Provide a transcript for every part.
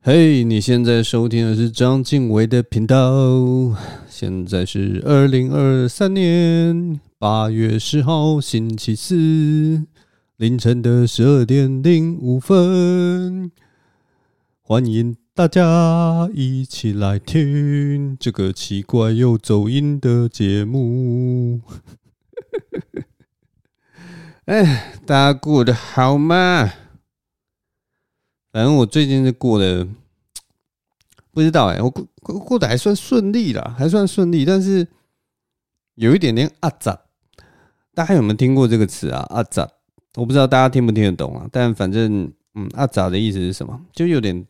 嘿你现在收听的是张敬伟的频道。现在是二零二三年八月十号星期四凌晨的十二点零五分，欢迎大家一起来听这个奇怪又走音的节目。哎，大家过得好吗？反正我最近是过得 不知道哎、我过过过得还算顺利啦，还算顺利，但是有一点点阿杂。大家有没有听过这个词啊？阿杂，我不知道大家听不听得懂啊。但反正，嗯，阿杂的意思是什么？就有点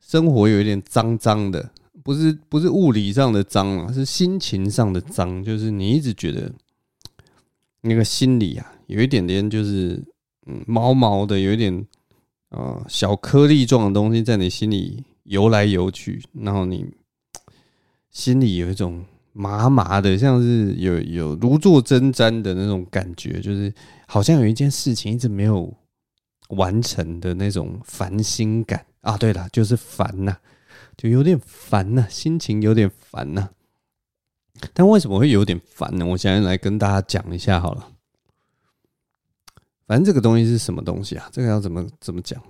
生活有一点脏脏的，不是不是物理上的脏啊，是心情上的脏。就是你一直觉得那个心里啊，有一点点就是嗯毛毛的，有一点。啊，小颗粒状的东西在你心里游来游去，然后你心里有一种麻麻的，像是有有如坐针毡的那种感觉，就是好像有一件事情一直没有完成的那种烦心感啊。对了，就是烦呐，就有点烦呐，心情有点烦呐。但为什么会有点烦呢？我现在来跟大家讲一下好了。反正这个东西是什么东西啊？这个要怎么怎么讲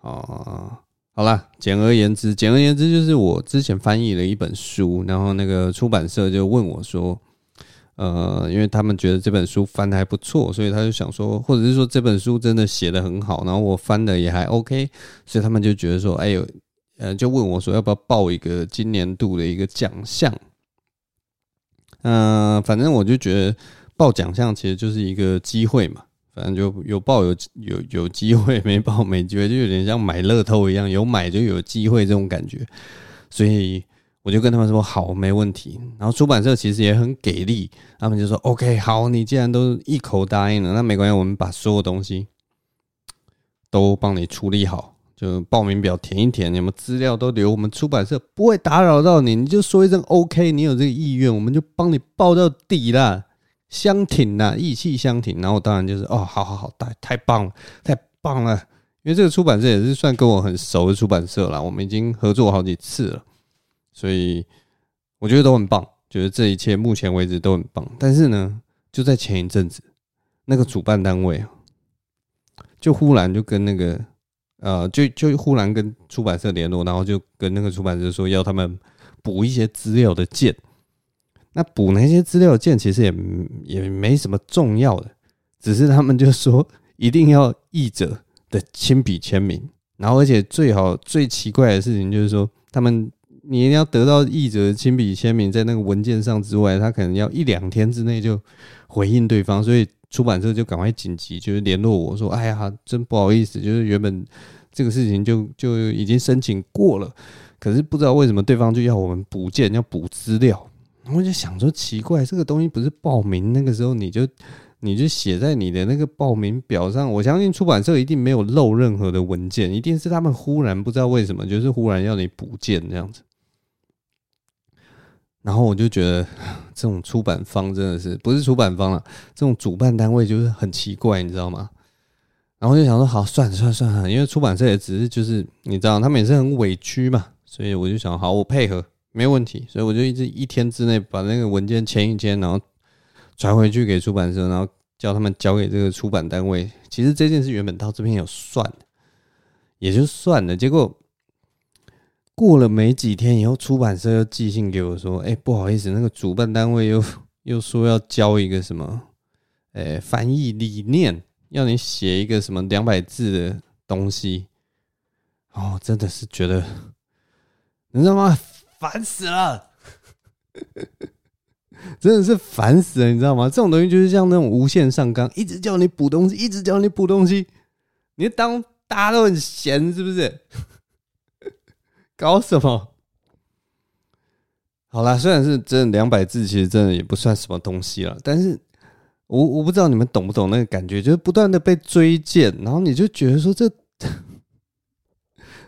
啊？好啦，简而言之，简而言之就是我之前翻译了一本书，然后那个出版社就问我说，呃，因为他们觉得这本书翻得还不错，所以他就想说，或者是说这本书真的写得很好，然后我翻的也还 OK，所以他们就觉得说，哎呦，呃，就问我说要不要报一个今年度的一个奖项？嗯、反正我就觉得报奖项其实就是一个机会嘛。反正就有报有有有机会，没报没机会，就有点像买乐透一样，有买就有机会这种感觉。所以我就跟他们说好，没问题。然后出版社其实也很给力，他们就说 OK，好，你既然都一口答应了，那没关系，我们把所有东西都帮你处理好，就报名表填一填，什么资料都留我们出版社，不会打扰到你，你就说一声 OK，你有这个意愿，我们就帮你报到底了。相挺呐，意气相挺，然后当然就是哦，好好好，太太棒了，太棒了，因为这个出版社也是算跟我很熟的出版社了，我们已经合作好几次了，所以我觉得都很棒，觉得这一切目前为止都很棒。但是呢，就在前一阵子，那个主办单位就忽然就跟那个呃，就就忽然跟出版社联络，然后就跟那个出版社说要他们补一些资料的件。那补那些资料件其实也也没什么重要的，只是他们就说 一定要译者的亲笔签名，然后而且最好最奇怪的事情就是说，他们你一定要得到译者的亲笔签名在那个文件上之外，他可能要一两天之内就回应对方，所以出版社就赶快紧急就是联络我说，哎呀，真不好意思，就是原本这个事情就就已经申请过了，可是不知道为什么对方就要我们补件，要补资料。我就想说奇怪，这个东西不是报名那个时候你就你就写在你的那个报名表上，我相信出版社一定没有漏任何的文件，一定是他们忽然不知道为什么，就是忽然要你补件这样子。然后我就觉得这种出版方真的是不是出版方了，这种主办单位就是很奇怪，你知道吗？然后就想说，好，算了算了算了，因为出版社也只是就是你知道，他们也是很委屈嘛，所以我就想，好，我配合。没问题，所以我就一直一天之内把那个文件签一签，然后传回去给出版社，然后叫他们交给这个出版单位。其实这件事原本到这边有算，也就算了。结果过了没几天以后，出版社又寄信给我说：“哎，不好意思，那个主办单位又 又说要交一个什么，哎，翻译理念，要你写一个什么两百字的东西。”哦，真的是觉得，你知道吗？烦死了，真的是烦死了，你知道吗？这种东西就是像那种无限上纲，一直叫你补东西，一直叫你补东西，你当大家都很闲是不是？搞什么？好啦，虽然是真的两百字，其实真的也不算什么东西了，但是我我不知道你们懂不懂那个感觉，就是不断的被追荐，然后你就觉得说这。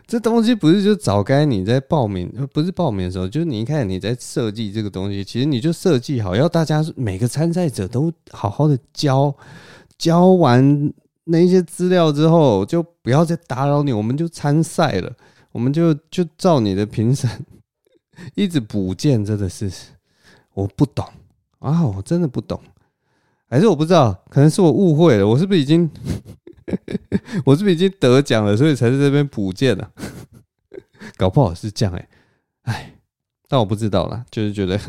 这东西不是就早该你在报名，不是报名的时候，就是你一开始你在设计这个东西，其实你就设计好，要大家每个参赛者都好好的交，交完那些资料之后，就不要再打扰你，我们就参赛了。我们就就照你的评审一直补件，真的是我不懂啊，我真的不懂，还是我不知道，可能是我误会了，我是不是已经 我是不是已经得奖了，所以才在这边补件了？搞不好是这样哎、哎，但我不知道啦，就是觉得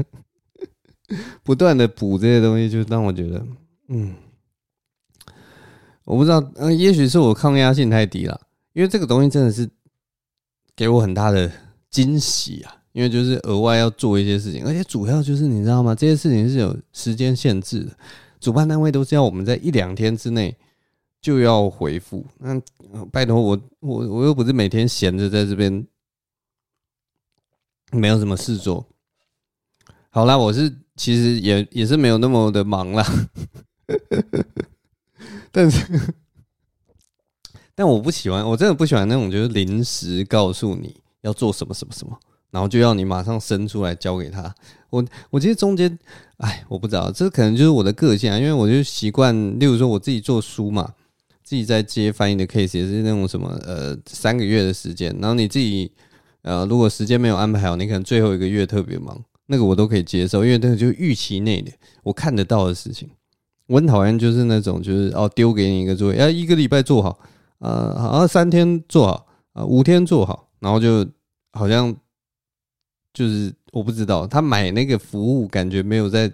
不断的补这些东西，就让我觉得，嗯，我不知道，嗯，也许是我抗压性太低了，因为这个东西真的是给我很大的惊喜啊，因为就是额外要做一些事情，而且主要就是你知道吗？这些事情是有时间限制的，主办单位都是要我们在一两天之内就要回复，那拜托我，我我又不是每天闲着在这边。没有什么事做，好啦，我是其实也也是没有那么的忙啦，但是，但我不喜欢，我真的不喜欢那种就是临时告诉你要做什么什么什么，然后就要你马上伸出来交给他。我我其实中间，哎，我不知道，这可能就是我的个性啊，因为我就习惯，例如说我自己做书嘛，自己在接翻译的 case 也是那种什么呃三个月的时间，然后你自己。呃，如果时间没有安排好，你可能最后一个月特别忙，那个我都可以接受，因为那个就预期内的，我看得到的事情。我很讨厌就是那种就是哦丢给你一个作业，要一个礼拜做好，呃，好像三天做好，啊，五天做好，然后就好像就是我不知道他买那个服务感觉没有在，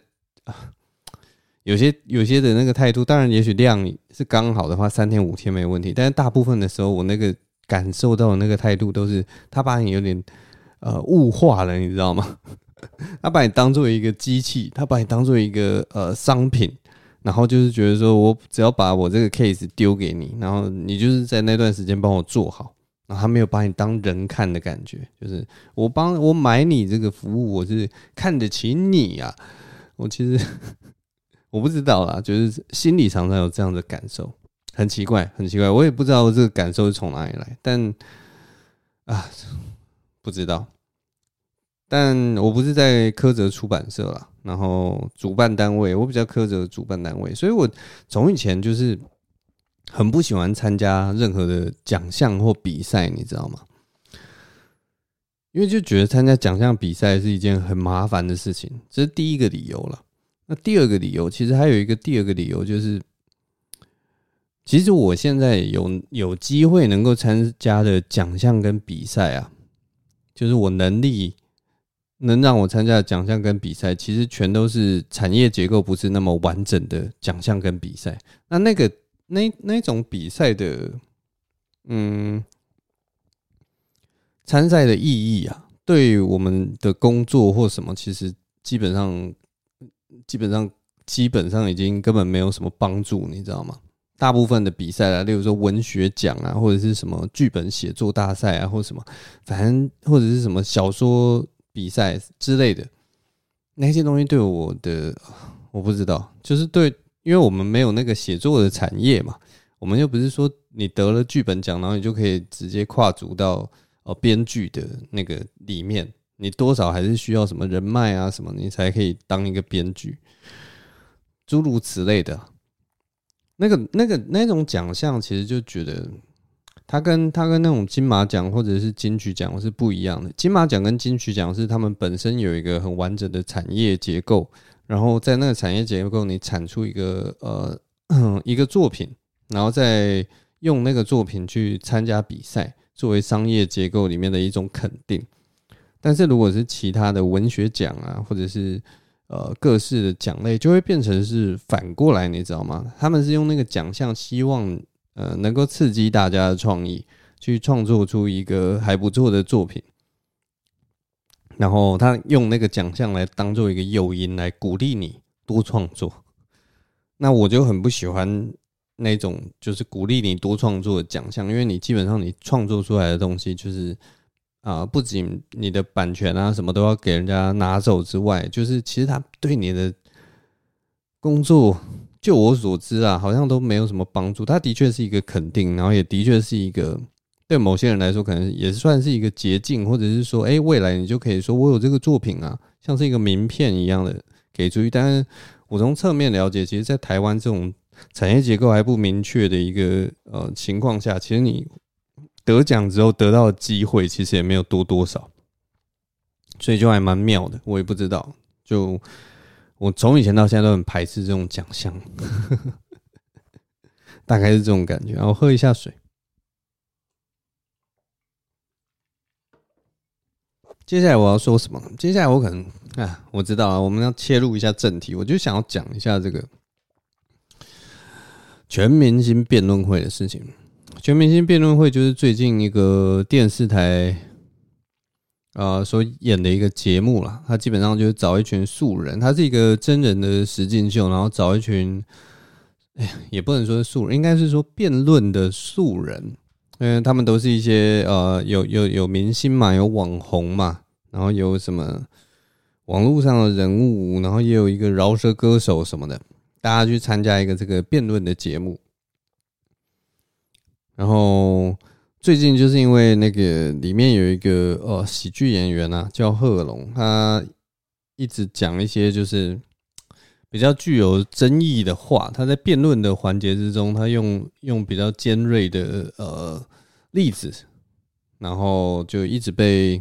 有些有些的那个态度，当然也许量是刚好的话，三天五天没问题，但是大部分的时候我那个。感受到的那个态度都是他把你有点呃物化了，你知道吗？他把你当做一个机器，他把你当做一个呃商品，然后就是觉得说我只要把我这个 case 丢给你，然后你就是在那段时间帮我做好，然后他没有把你当人看的感觉，就是我帮我买你这个服务，我是看得起你啊。我其实我不知道啦，就是心里常常有这样的感受。很奇怪，很奇怪，我也不知道这个感受是从哪里来，但啊，不知道。但我不是在柯泽出版社啦，然后主办单位我比较柯泽主办单位，所以我从以前就是很不喜欢参加任何的奖项或比赛，你知道吗？因为就觉得参加奖项比赛是一件很麻烦的事情，这是第一个理由了。那第二个理由，其实还有一个第二个理由就是。其实我现在有有机会能够参加的奖项跟比赛啊，就是我能力能让我参加的奖项跟比赛，其实全都是产业结构不是那么完整的奖项跟比赛。那那个那那种比赛的，嗯，参赛的意义啊，对我们的工作或什么，其实基本上基本上基本上已经根本没有什么帮助，你知道吗？大部分的比赛啊，例如说文学奖啊，或者是什么剧本写作大赛啊，或什么，反正或者是什么小说比赛之类的，那些东西对我的我不知道，就是对，因为我们没有那个写作的产业嘛，我们又不是说你得了剧本奖，然后你就可以直接跨足到哦编剧的那个里面，你多少还是需要什么人脉啊什么，你才可以当一个编剧，诸如此类的。那个、那个、那种奖项，其实就觉得他跟他跟那种金马奖或者是金曲奖是不一样的。金马奖跟金曲奖是他们本身有一个很完整的产业结构，然后在那个产业结构，你产出一个呃 一个作品，然后再用那个作品去参加比赛，作为商业结构里面的一种肯定。但是如果是其他的文学奖啊，或者是呃，各式的奖类就会变成是反过来，你知道吗？他们是用那个奖项，希望呃能够刺激大家的创意，去创作出一个还不错的作品。然后他用那个奖项来当做一个诱因，来鼓励你多创作。那我就很不喜欢那种就是鼓励你多创作的奖项，因为你基本上你创作出来的东西就是。啊，不仅你的版权啊什么都要给人家拿走之外，就是其实他对你的工作，就我所知啊，好像都没有什么帮助。他的确是一个肯定，然后也的确是一个对某些人来说，可能也算是一个捷径，或者是说，哎，未来你就可以说我有这个作品啊，像是一个名片一样的给出去。但是我从侧面了解，其实，在台湾这种产业结构还不明确的一个呃情况下，其实你。得奖之后得到的机会其实也没有多多少，所以就还蛮妙的。我也不知道，就我从以前到现在都很排斥这种奖项，大概是这种感觉。然后喝一下水。接下来我要说什么？接下来我可能啊，我知道了，我们要切入一下正题。我就想要讲一下这个全明星辩论会的事情。全明星辩论会就是最近一个电视台啊所演的一个节目啦。它基本上就是找一群素人，它是一个真人的实境秀，然后找一群，哎呀，也不能说素人，应该是说辩论的素人。因为他们都是一些呃有有有明星嘛，有网红嘛，然后有什么网络上的人物，然后也有一个饶舌歌手什么的，大家去参加一个这个辩论的节目。然后最近就是因为那个里面有一个呃喜剧演员啊，叫贺龙，他一直讲一些就是。比较具有争议的话，他在辩论的环节之中，他用用比较尖锐的呃例子，然后就一直被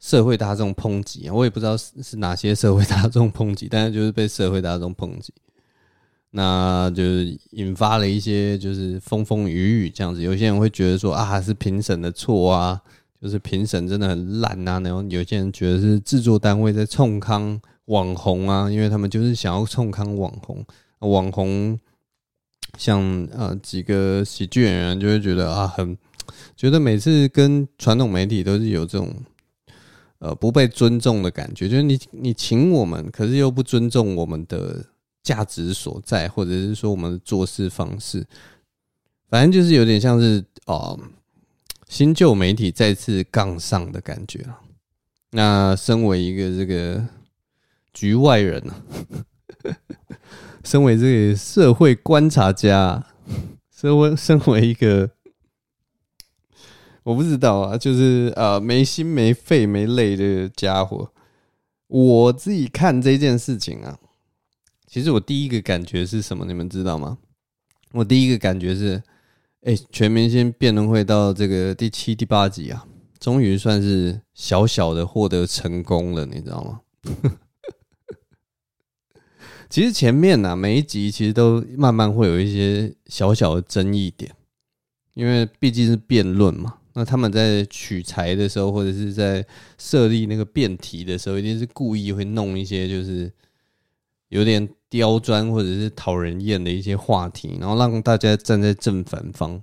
社会大众抨击。我也不知道是是哪些社会大众抨击，但是就是被社会大众抨击，那就是引发了一些就是风风雨雨这样子。有些人会觉得说啊，是评审的错啊，就是评审真的很烂啊。然后有些人觉得是制作单位在冲康。网红啊，因为他们就是想要冲康网红，网红像呃几个喜剧演员就会觉得啊，很觉得每次跟传统媒体都是有这种呃不被尊重的感觉，就是你你请我们，可是又不尊重我们的价值所在，或者是说我们的做事方式，反正就是有点像是哦、新旧媒体再次杠上的感觉。那身为一个这个。局外人啊，身为这个社会观察家，身为身为一个，我不知道啊，就是呃没心没肺没泪的家伙，我自己看这件事情啊，其实我第一个感觉是什么？你们知道吗？我第一个感觉是，哎，全明星辩论会到这个第七、第八集啊，终于算是小小的获得成功了，你知道吗？其实前面呢、啊，每一集其实都慢慢会有一些小小的争议点，因为毕竟是辩论嘛。那他们在取材的时候，或者是在设立那个辩题的时候，一定是故意会弄一些就是有点刁钻或者是讨人厌的一些话题，然后让大家站在正反方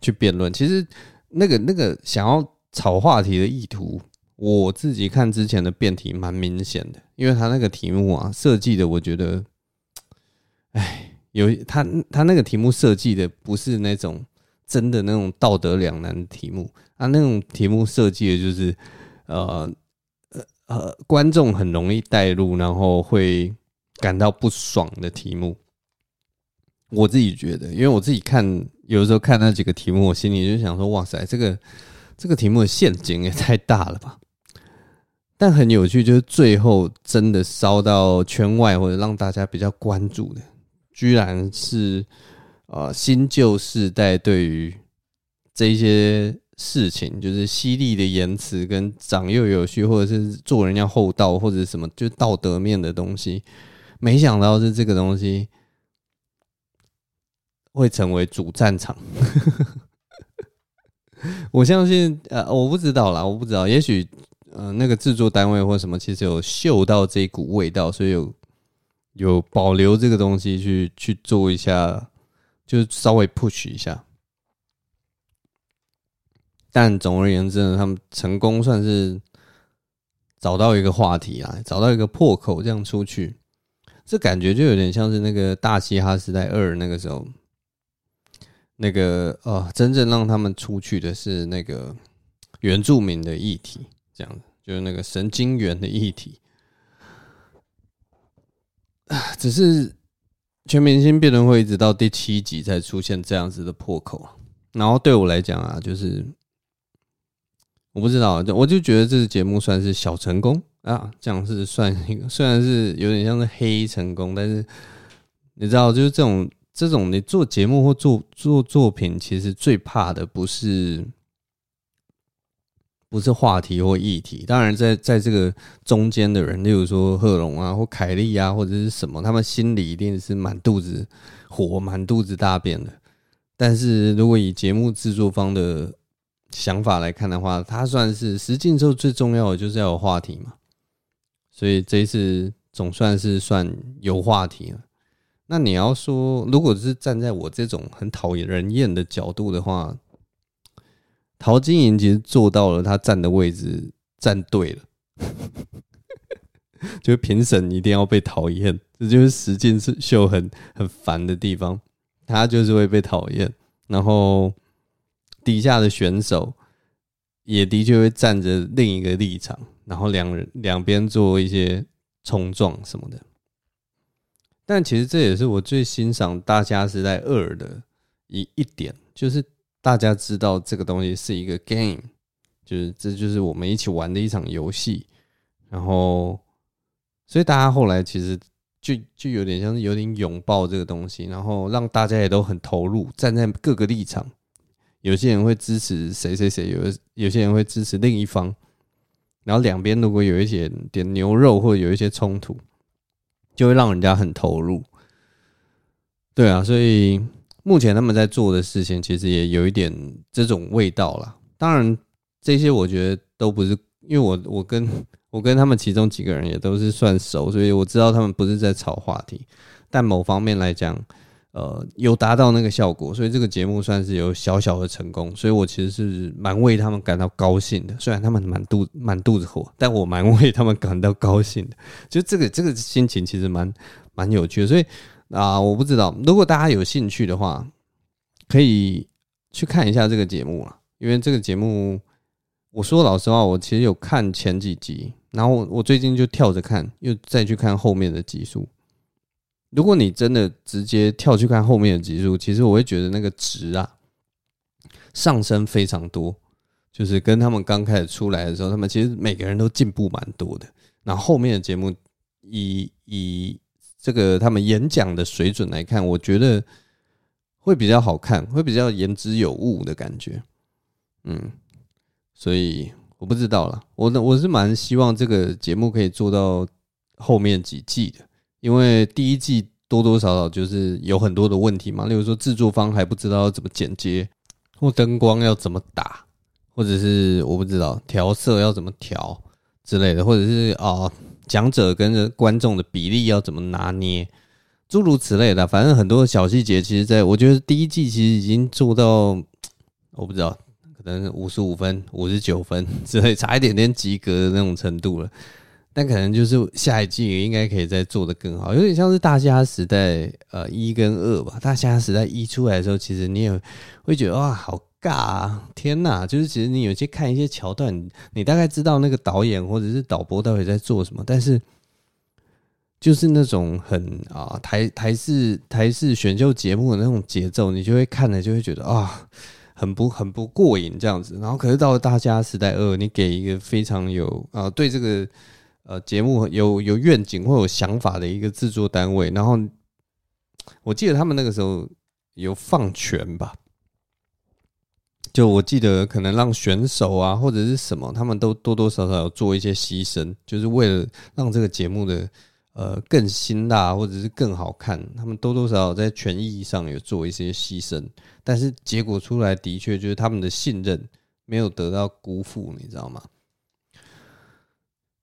去辩论。其实那个那个想要炒话题的意图。我自己看之前的辩题蛮明显的，因为他那个题目啊设计的，我觉得，哎，有他他那个题目设计的不是那种真的那种道德两难题目，他那种题目设计的就是，呃呃呃，观众很容易带入，然后会感到不爽的题目。我自己觉得，因为我自己看有时候看那几个题目，我心里就想说，哇塞，这个这个题目的陷阱也太大了吧。但很有趣，就是最后真的烧到圈外，或者让大家比较关注的，居然是呃新旧世代对于这些事情，就是犀利的言辞跟长幼有序，或者是做人要厚道，或者什么就道德面的东西，没想到是这个东西会成为主战场。我相信，呃，我不知道啦，我不知道，也许。呃，那个制作单位或什么，其实有嗅到这一股味道，所以有有保留这个东西去去做一下，就是稍微 push 一下。但总而言之呢，他们成功算是找到一个话题啊，找到一个破口，这样出去，这感觉就有点像是那个大嘻哈时代二那个时候，那个呃，真正让他们出去的是那个原住民的议题。这样子就是那个神经元的议题，只是全明星辩论会一直到第七集才出现这样子的破口，然后对我来讲啊，就是我不知道，我就觉得这个节目算是小成功啊，这样是算一个，虽然是有点像是黑成功，但是你知道，就是这种这种你做节目或做做作品，其实最怕的不是不是话题或议题。当然在，在这个中间的人，例如说贺龙啊或凯莉啊或者是什么，他们心里一定是满肚子火、满肚子大便的。但是如果以节目制作方的想法来看的话，他算是实际上最重要的就是要有话题嘛。所以这一次总算是算有话题了。那你要说，如果是站在我这种很讨厌人厌的角度的话，陶晶莹其实做到了，他站的位置站对了，就是评审一定要被讨厌，这就是实境秀很很烦的地方，他就是会被讨厌，然后底下的选手也的确会站着另一个立场，然后两人两边做一些冲撞什么的。但其实这也是我最欣赏《大家时代二》的一一点，就是大家知道这个东西是一个 game，就是这就是我们一起玩的一场游戏，然后，所以大家后来其实就就有点像是有点拥抱这个东西，然后让大家也都很投入，站在各个立场，有些人会支持谁谁谁，有有些人会支持另一方，然后两边如果有一些点牛肉或者有一些冲突。就会让人家很投入，对啊，所以目前他们在做的事情其实也有一点这种味道啦。当然，这些我觉得都不是，因为我我跟 我跟他们其中几个人也都是算熟，所以我知道他们不是在炒话题。但某方面来讲，呃，有达到那个效果，所以这个节目算是有小小的成功，所以我其实是蛮为他们感到高兴的。虽然他们满肚满肚子火，但我蛮为他们感到高兴的。就这个这个心情其实蛮蛮有趣的。所以啊，我不知道，如果大家有兴趣的话，可以去看一下这个节目啊，因为这个节目，我说老实话，我其实有看前几集，然后我最近就跳着看，又再去看后面的集数。如果你真的直接跳去看后面的集数，其实我会觉得那个值啊上升非常多，就是跟他们刚开始出来的时候，他们其实每个人都进步蛮多的。然后后面的节目以以这个他们演讲的水准来看，我觉得会比较好看，会比较言之有物的感觉。嗯，所以我不知道啦，我我是蛮希望这个节目可以做到后面几季的。因为第一季多多少少就是有很多的问题嘛，例如说制作方还不知道要怎么剪接，或灯光要怎么打，或者是我不知道调色要怎么调之类的，或者是啊讲者跟观众的比例要怎么拿捏，诸如此类的，反正很多小细节，其实在我觉得第一季其实已经做到，我不知道可能五十五分、五十九分之类，差一点点及格的那种程度了。但可能就是下一季应该可以再做的更好，有点像是大虾时代呃一跟二吧。大虾时代一出来的时候，其实你也会觉得哇好尬啊，天哪！就是其实你有些看一些桥段，你大概知道那个导演或者是导播到底在做什么，但是就是那种很啊台台式台式选秀节目的那种节奏，你就会看了就会觉得啊很不很不过瘾这样子。然后可是到了大虾时代二，你给一个非常有啊对这个。呃，节目有有愿景或有想法的一个制作单位，然后我记得他们那个时候有放权吧，就我记得可能让选手啊或者是什么，他们都多多少少有做一些牺牲，就是为了让这个节目的呃更辛辣或者是更好看，他们多多少少在权益上有做一些牺牲，但是结果出来的确就是他们的信任没有得到辜负，你知道吗？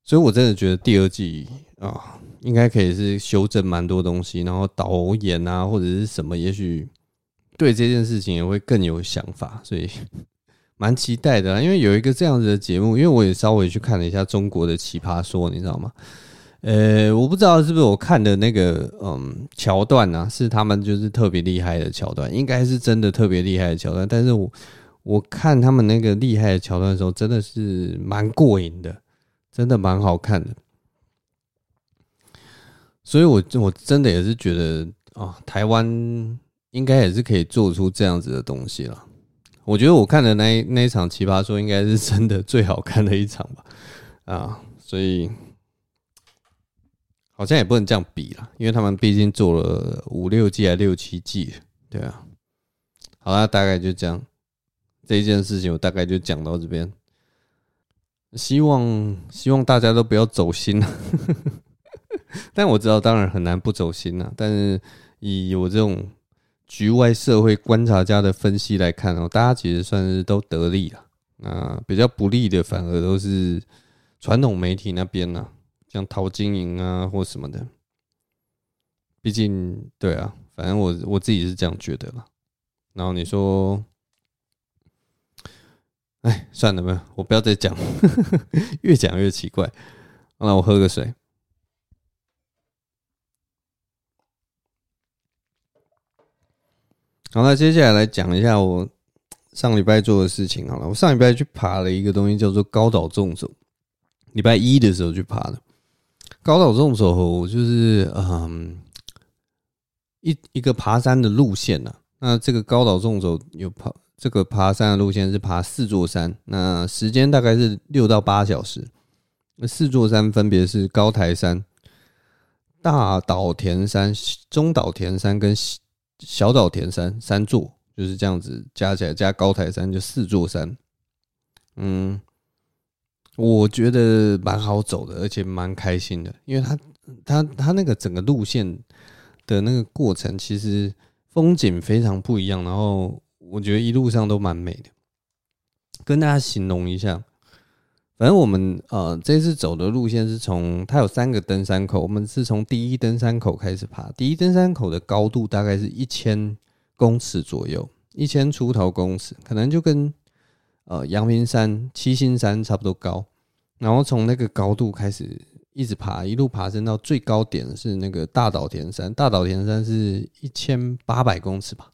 所以，我真的觉得第二季啊，应该可以是修正蛮多东西，然后导演啊，或者是什么，也许对这件事情也会更有想法，所以 蛮期待的。因为有一个这样子的节目，因为我也稍微去看了一下中国的奇葩说，你知道吗？呃，我不知道是不是我看的那个嗯桥段啊，是他们就是特别厉害的桥段，应该是真的特别厉害的桥段。但是我我看他们那个厉害的桥段的时候，真的是蛮过瘾的。真的蛮好看的，所以我我真的也是觉得啊，台湾应该也是可以做出这样子的东西了。我觉得我看的那那一场奇葩说应该是真的最好看的一场吧，啊，所以好像也不能这样比了，因为他们毕竟做了五六季还六七季，对啊。好啦，大概就这样，这一件事情我大概就讲到这边。希望希望大家都不要走心了，但我知道当然很难不走心了。但是以我这种局外社会观察家的分析来看哦，大家其实算是都得利了。那比较不利的反而都是传统媒体那边呢，像淘金营啊或什么的。毕竟对啊，反正我我自己是这样觉得了。然后你说。哎，算了吧，我不要再讲，越讲越奇怪。那我喝个水。好，那接下来来讲一下我上礼拜做的事情。好了，我上礼拜去爬了一个东西，叫做高岛纵走。礼拜一的时候去爬的高岛纵走，就是嗯，一一个爬山的路线呢。那这个高岛纵走有爬。这个爬山的路线是爬四座山，那时间大概是六到八小时。那四座山分别是高台山、大岛田山、中岛田山跟小岛田山三座，就是这样子加起来加高台山就四座山。嗯，我觉得蛮好走的，而且蛮开心的，因为它它它那个整个路线的那个过程其实风景非常不一样，然后。我觉得一路上都蛮美的，跟大家形容一下。反正我们呃这次走的路线是从它有三个登山口，我们是从第一登山口开始爬。第一登山口的高度大概是一千公尺左右，一千出头公尺，可能就跟呃阳明山、七星山差不多高。然后从那个高度开始一直爬，一路爬升到最高点是那个大岛田山，大岛田山是一千八百公尺吧。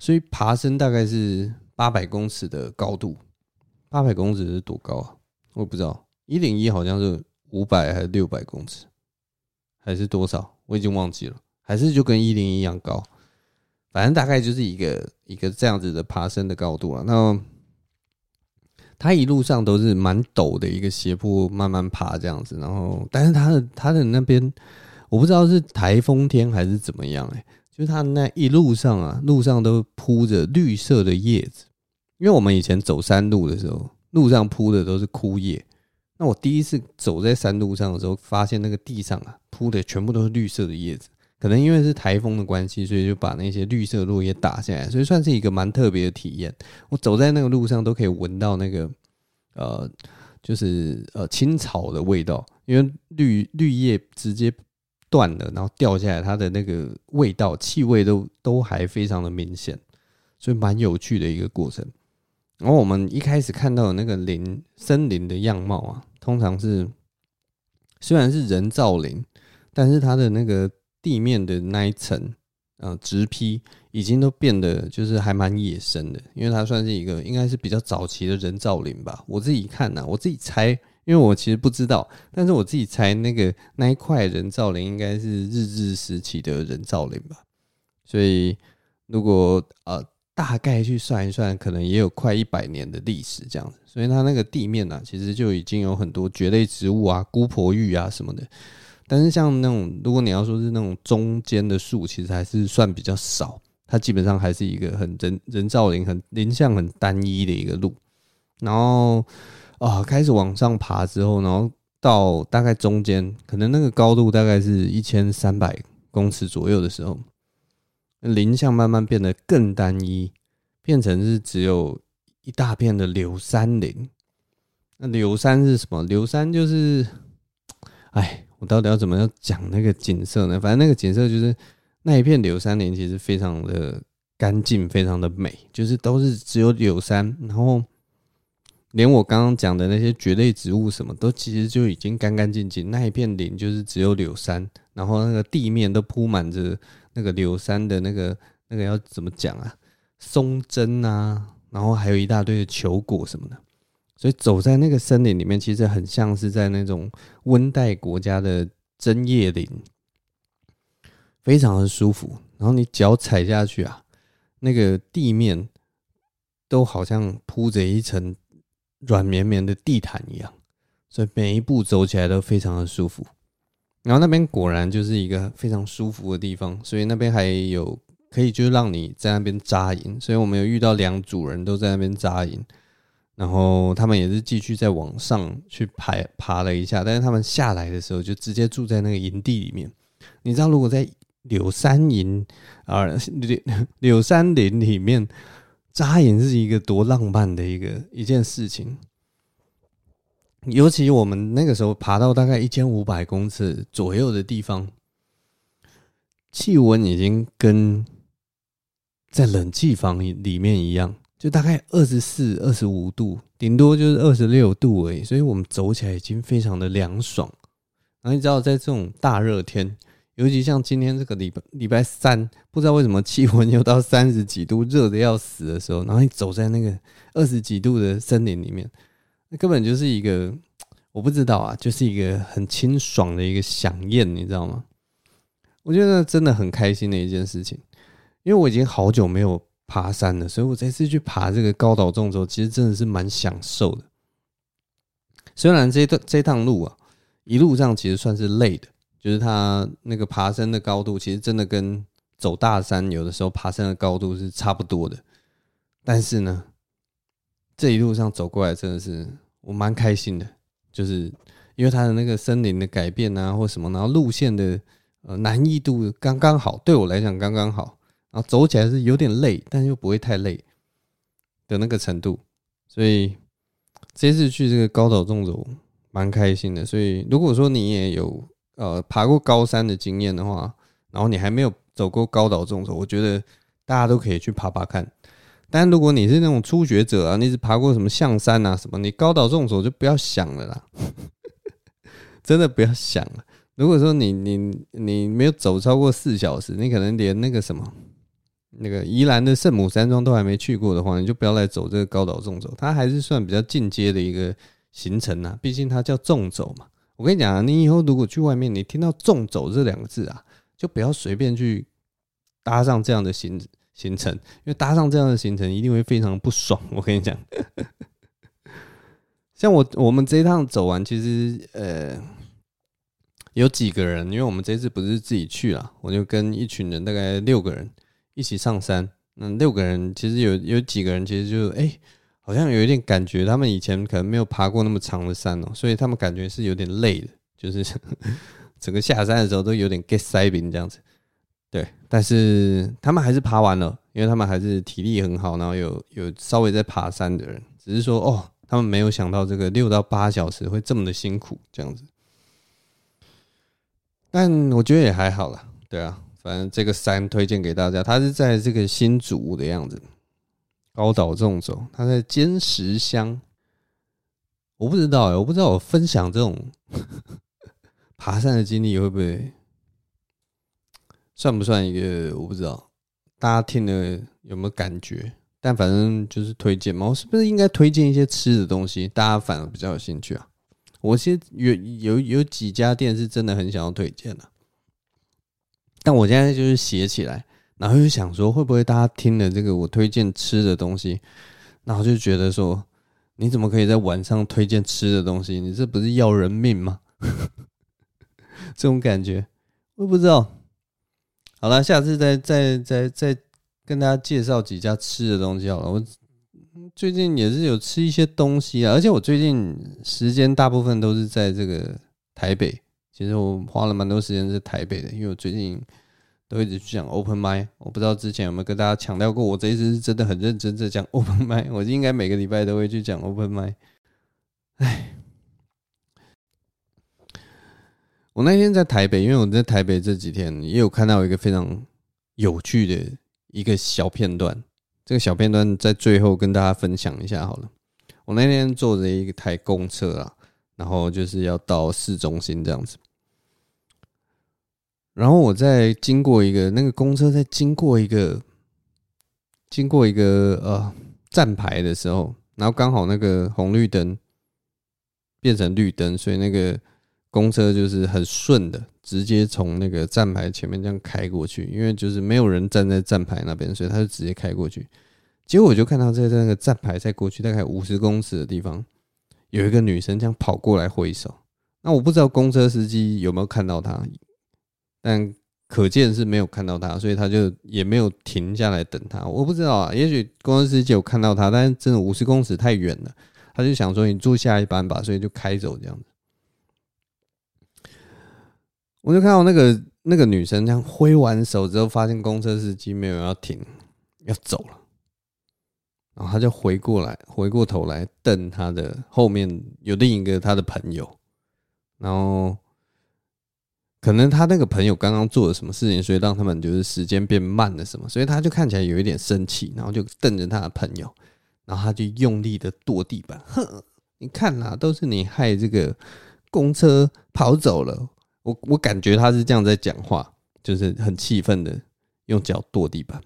所以爬升大概是八百公尺的高度，八百公尺是多高啊？我不知道，一零一好像是五百还是六百公尺，还是多少？我已经忘记了，还是就跟一零一一样高，反正大概就是一个一个这样子的爬升的高度啊。那它一路上都是蛮陡的一个斜坡，慢慢爬这样子，然后但是它的它的那边，我不知道是台风天还是怎么样哎。就它那一路上啊，路上都铺着绿色的叶子，因为我们以前走山路的时候，路上铺的都是枯叶。那我第一次走在山路上的时候，发现那个地上啊铺的全部都是绿色的叶子，可能因为是台风的关系，所以就把那些绿色落叶打下来，所以算是一个蛮特别的体验。我走在那个路上都可以闻到那个呃，就是呃青草的味道，因为绿绿叶直接。断了，然后掉下来，它的那个味道、气味都都还非常的明显，所以蛮有趣的一个过程。然后我们一开始看到的那个林森林的样貌啊，通常是虽然是人造林，但是它的那个地面的那一层呃植被已经都变得就是还蛮野生的，因为它算是一个应该是比较早期的人造林吧。我自己看呐、我自己猜。因为我其实不知道，但是我自己猜那个那一块人造林应该是日治时期的人造林吧，所以如果呃大概去算一算，可能也有快一百年的历史这样子，所以它那个地面呢、啊，其实就已经有很多蕨类植物啊、姑婆芋啊什么的，但是像那种如果你要说是那种中间的树，其实还是算比较少，它基本上还是一个很人人造林、很林相很单一的一个路，然后。啊，开始往上爬之后，然后到大概中间，可能那个高度大概是一千三百公尺左右的时候，林相慢慢变得更单一，变成是只有一大片的柳杉林。那柳杉是什么？柳杉就是，哎，我到底要怎么样讲那个景色呢？反正那个景色就是那一片柳杉林，其实非常的干净，非常的美，就是都是只有柳杉，然后。连我刚刚讲的那些蕨类植物，什么都其实就已经干干净净。那一片林就是只有柳杉，然后那个地面都铺满着那个柳杉的那个那个要怎么讲啊？松针啊，然后还有一大堆的球果什么的。所以走在那个森林里面，其实很像是在那种温带国家的针叶林，非常的舒服。然后你脚踩下去啊，那个地面都好像铺着一层。软绵绵的地毯一样，所以每一步走起来都非常的舒服。然后那边果然就是一个非常舒服的地方，所以那边还有可以就是让你在那边扎营，所以我们有遇到两组人都在那边扎营，然后他们也是继续在往上去爬爬了一下，但是他们下来的时候就直接住在那个营地里面。你知道如果在柳杉营啊柳柳杉林里面扎营是一个多浪漫的一个一件事情。尤其我们那个时候爬到大概一千五百公尺左右的地方，气温已经跟在冷气房里面一样，就大概二十四、二十五度，顶多就是二十六度而已。所以我们走起来已经非常的凉爽。然后你知道，在这种大热天，尤其像今天这个礼拜礼拜三，不知道为什么气温又到三十几度，热得要死的时候，然后你走在那个二十几度的森林里面。那根本就是一个，我不知道啊，就是一个很清爽的一个饗宴，你知道吗？我觉得真的很开心的一件事情，因为我已经好久没有爬山了，所以我这次去爬这个高岛纵走，其实真的是蛮享受的。虽然这段这趟路啊，一路上其实算是累的，就是它那个爬山的高度，其实真的跟走大山有的时候爬山的高度是差不多的，但是呢。这一路上走过来，真的是我蛮开心的，就是因为它的那个森林的改变啊，或什么，然后路线的呃难易度刚刚好，对我来讲刚刚好，然后走起来是有点累，但又不会太累的那个程度，所以这次去这个高岛纵走蛮开心的。所以如果说你也有呃爬过高山的经验的话，然后你还没有走过高岛纵走，我觉得大家都可以去爬爬看。但如果你是那种初学者啊，你只爬过什么象山啊什么，你高岛纵走就不要想了啦，真的不要想了。如果说你你你没有走超过四小时，你可能连那个什么那个宜兰的圣母山庄都还没去过的话，你就不要来走这个高岛纵走，它还是算比较进阶的一个行程啊，毕竟它叫纵走嘛。我跟你讲啊，你以后如果去外面，你听到纵走这两个字啊，就不要随便去搭上这样的行。行程，因为搭上这样的行程一定会非常不爽。我跟你讲，像我我们这一趟走完，其实呃有几个人，因为我们这次不是自己去啦，我就跟一群人，大概六个人一起上山。嗯，六个人其实有有几个人其实就哎、好像有一点感觉，他们以前可能没有爬过那么长的山哦，所以他们感觉是有点累的，就是 整个下山的时候都有点 get 塞饼这样子。对，但是他们还是爬完了，因为他们还是体力很好，然后有有稍微在爬山的人，只是说哦，他们没有想到这个六到八小时会这么的辛苦这样子。但我觉得也还好啦，对啊，反正这个山推荐给大家，它是在这个新竹的样子，高岛纵走，他在坚石乡。我不知道哎、我不知道我分享这种 爬山的经历会不会。算不算一个？我不知道，大家听了有没有感觉？但反正就是推荐嘛。我是不是应该推荐一些吃的东西？大家反而比较有兴趣啊。我其实有有有几家店是真的很想要推荐的，但我现在就是写起来，然后就想说，会不会大家听了这个我推荐吃的东西，然后就觉得说，你怎么可以在晚上推荐吃的东西？你这不是要人命吗？这种感觉，我不知道。好了，下次再再再再跟大家介绍几家吃的东西好了。我最近也是有吃一些东西啊，而且我最近时间大部分都是在这个台北。其实我花了蛮多时间在台北的，因为我最近都一直去讲 open mic。我不知道之前有没有跟大家强调过，我这一次是真的很认真在讲 open mic。我应该每个礼拜都会去讲 open mic。哎。我那天在台北，因为我在台北这几天也有看到一个非常有趣的一个小片段。这个小片段在最后跟大家分享一下好了。我那天坐着一台公车啊，然后就是要到市中心这样子。然后我在经过一个那个公车在经过一个经过一个呃站牌的时候，然后刚好那个红绿灯变成绿灯，所以那个。公车就是很顺的，直接从那个站牌前面这样开过去，因为就是没有人站在站牌那边，所以他就直接开过去。结果我就看到在那个站牌再过去大概五十公尺的地方，有一个女生这样跑过来挥手，那我不知道公车司机有没有看到她，但可见是没有看到他，所以他就也没有停下来等他。我不知道啊，也许公车司机有看到他，但是真的五十公尺太远了，他就想说你坐下一班吧，所以就开走这样子。我就看到那个那个女生这样挥完手之后，发现公车司机没有要停，要走了，然后他就回过来，回过头来瞪他的后面有另一个他的朋友，然后可能他那个朋友刚刚做了什么事情，所以让他们就是时间变慢了什么，所以他就看起来有一点生气，然后就瞪着他的朋友，然后他就用力的跺地板，哼，你看呐，都是你害这个公车跑走了。我我感觉他是这样在讲话，就是很气愤的用脚跺地板。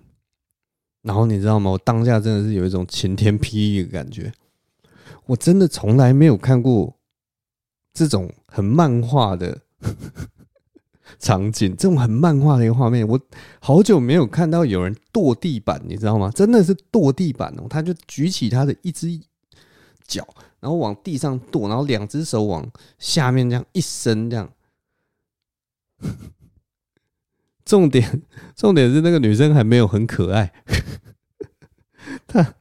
然后你知道吗？我当下真的是有一种晴天霹雳的感觉。我真的从来没有看过这种很漫画的场景，这种很漫画的一个画面。我好久没有看到有人跺地板，你知道吗？真的是跺地板哦！他就举起他的一只脚，然后往地上跺，然后两只手往下面这样一伸，这样。重点，重点是那个女生还没有很可爱，她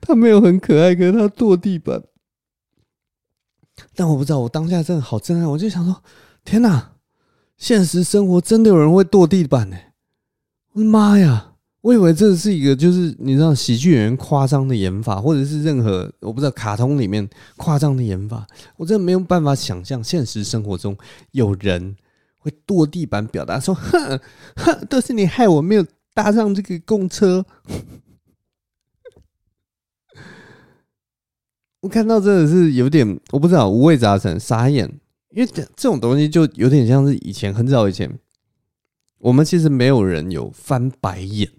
她没有很可爱，可是她跺地板。但我不知道，我当下真的好震撼，我就想说：天哪！现实生活真的有人会跺地板呢！我的妈呀！我以为这是一个就是你知道喜剧演员夸张的演法，或者是任何我不知道卡通里面夸张的演法，我真的没有办法想象现实生活中有人。会跺地板表达说：“哼哼，都是你害我没有搭上这个公车。”我看到真的是有点，我不知道五味杂陈，傻眼。因为这这种东西就有点像是以前很早以前，我们其实没有人有翻白眼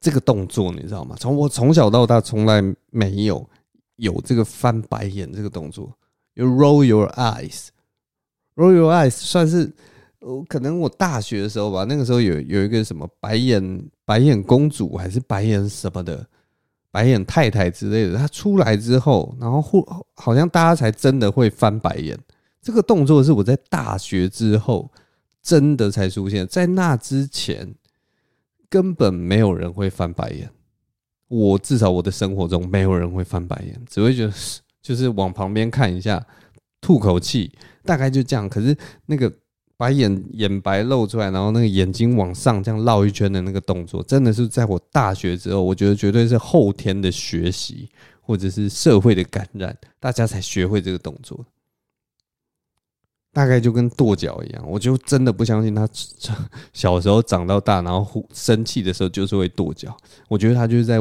这个动作，你知道吗？从我从小到大从来没有有这个翻白眼这个动作。You roll your eyes, roll your Eyes 算是，可能我大学的时候吧，那个时候有有一个什么白眼白眼公主还是白眼什么的，白眼太太之类的，她出来之后，然后后好像大家才真的会翻白眼。这个动作是我在大学之后真的才出现，在那之前根本没有人会翻白眼。我至少我的生活中没有人会翻白眼，只会觉得 就是往旁边看一下，吐口气。大概就这样，可是那个把眼眼白露出来，然后那个眼睛往上这样绕一圈的那个动作，真的是在我大学之后，我觉得绝对是后天的学习或者是社会的感染，大家才学会这个动作。大概就跟跺脚一样，我就真的不相信他 小时候长到大，然后生气的时候就是会跺脚。我觉得他就是在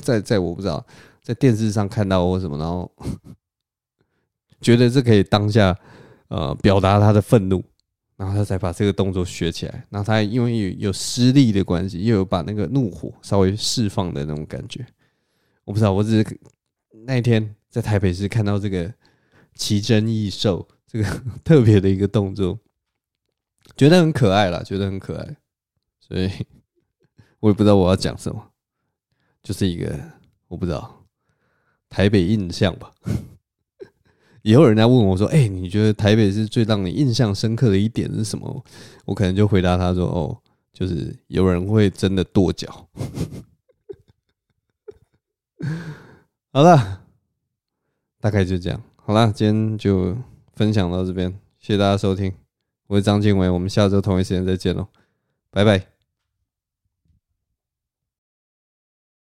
在在我不知道在电视上看到或什么，然后 觉得这可以当下。呃，表达他的愤怒，然后他才把这个动作学起来。然后他因为有有施力的关系，又有把那个怒火稍微释放的那种感觉。我不知道，我只是那一天在台北市看到这个奇珍异兽，这个 特别的一个动作，觉得很可爱啦，觉得很可爱。所以我也不知道我要讲什么，就是一个我不知道台北印象吧。以后人家问我说：“哎、你觉得台北是最让你印象深刻的一点是什么？”我可能就回答他说：“哦，就是有人会真的跺脚。”好了，大概就这样。好了，今天就分享到这边，谢谢大家收听。我是张经纬，我们下周同一时间再见喽，拜拜。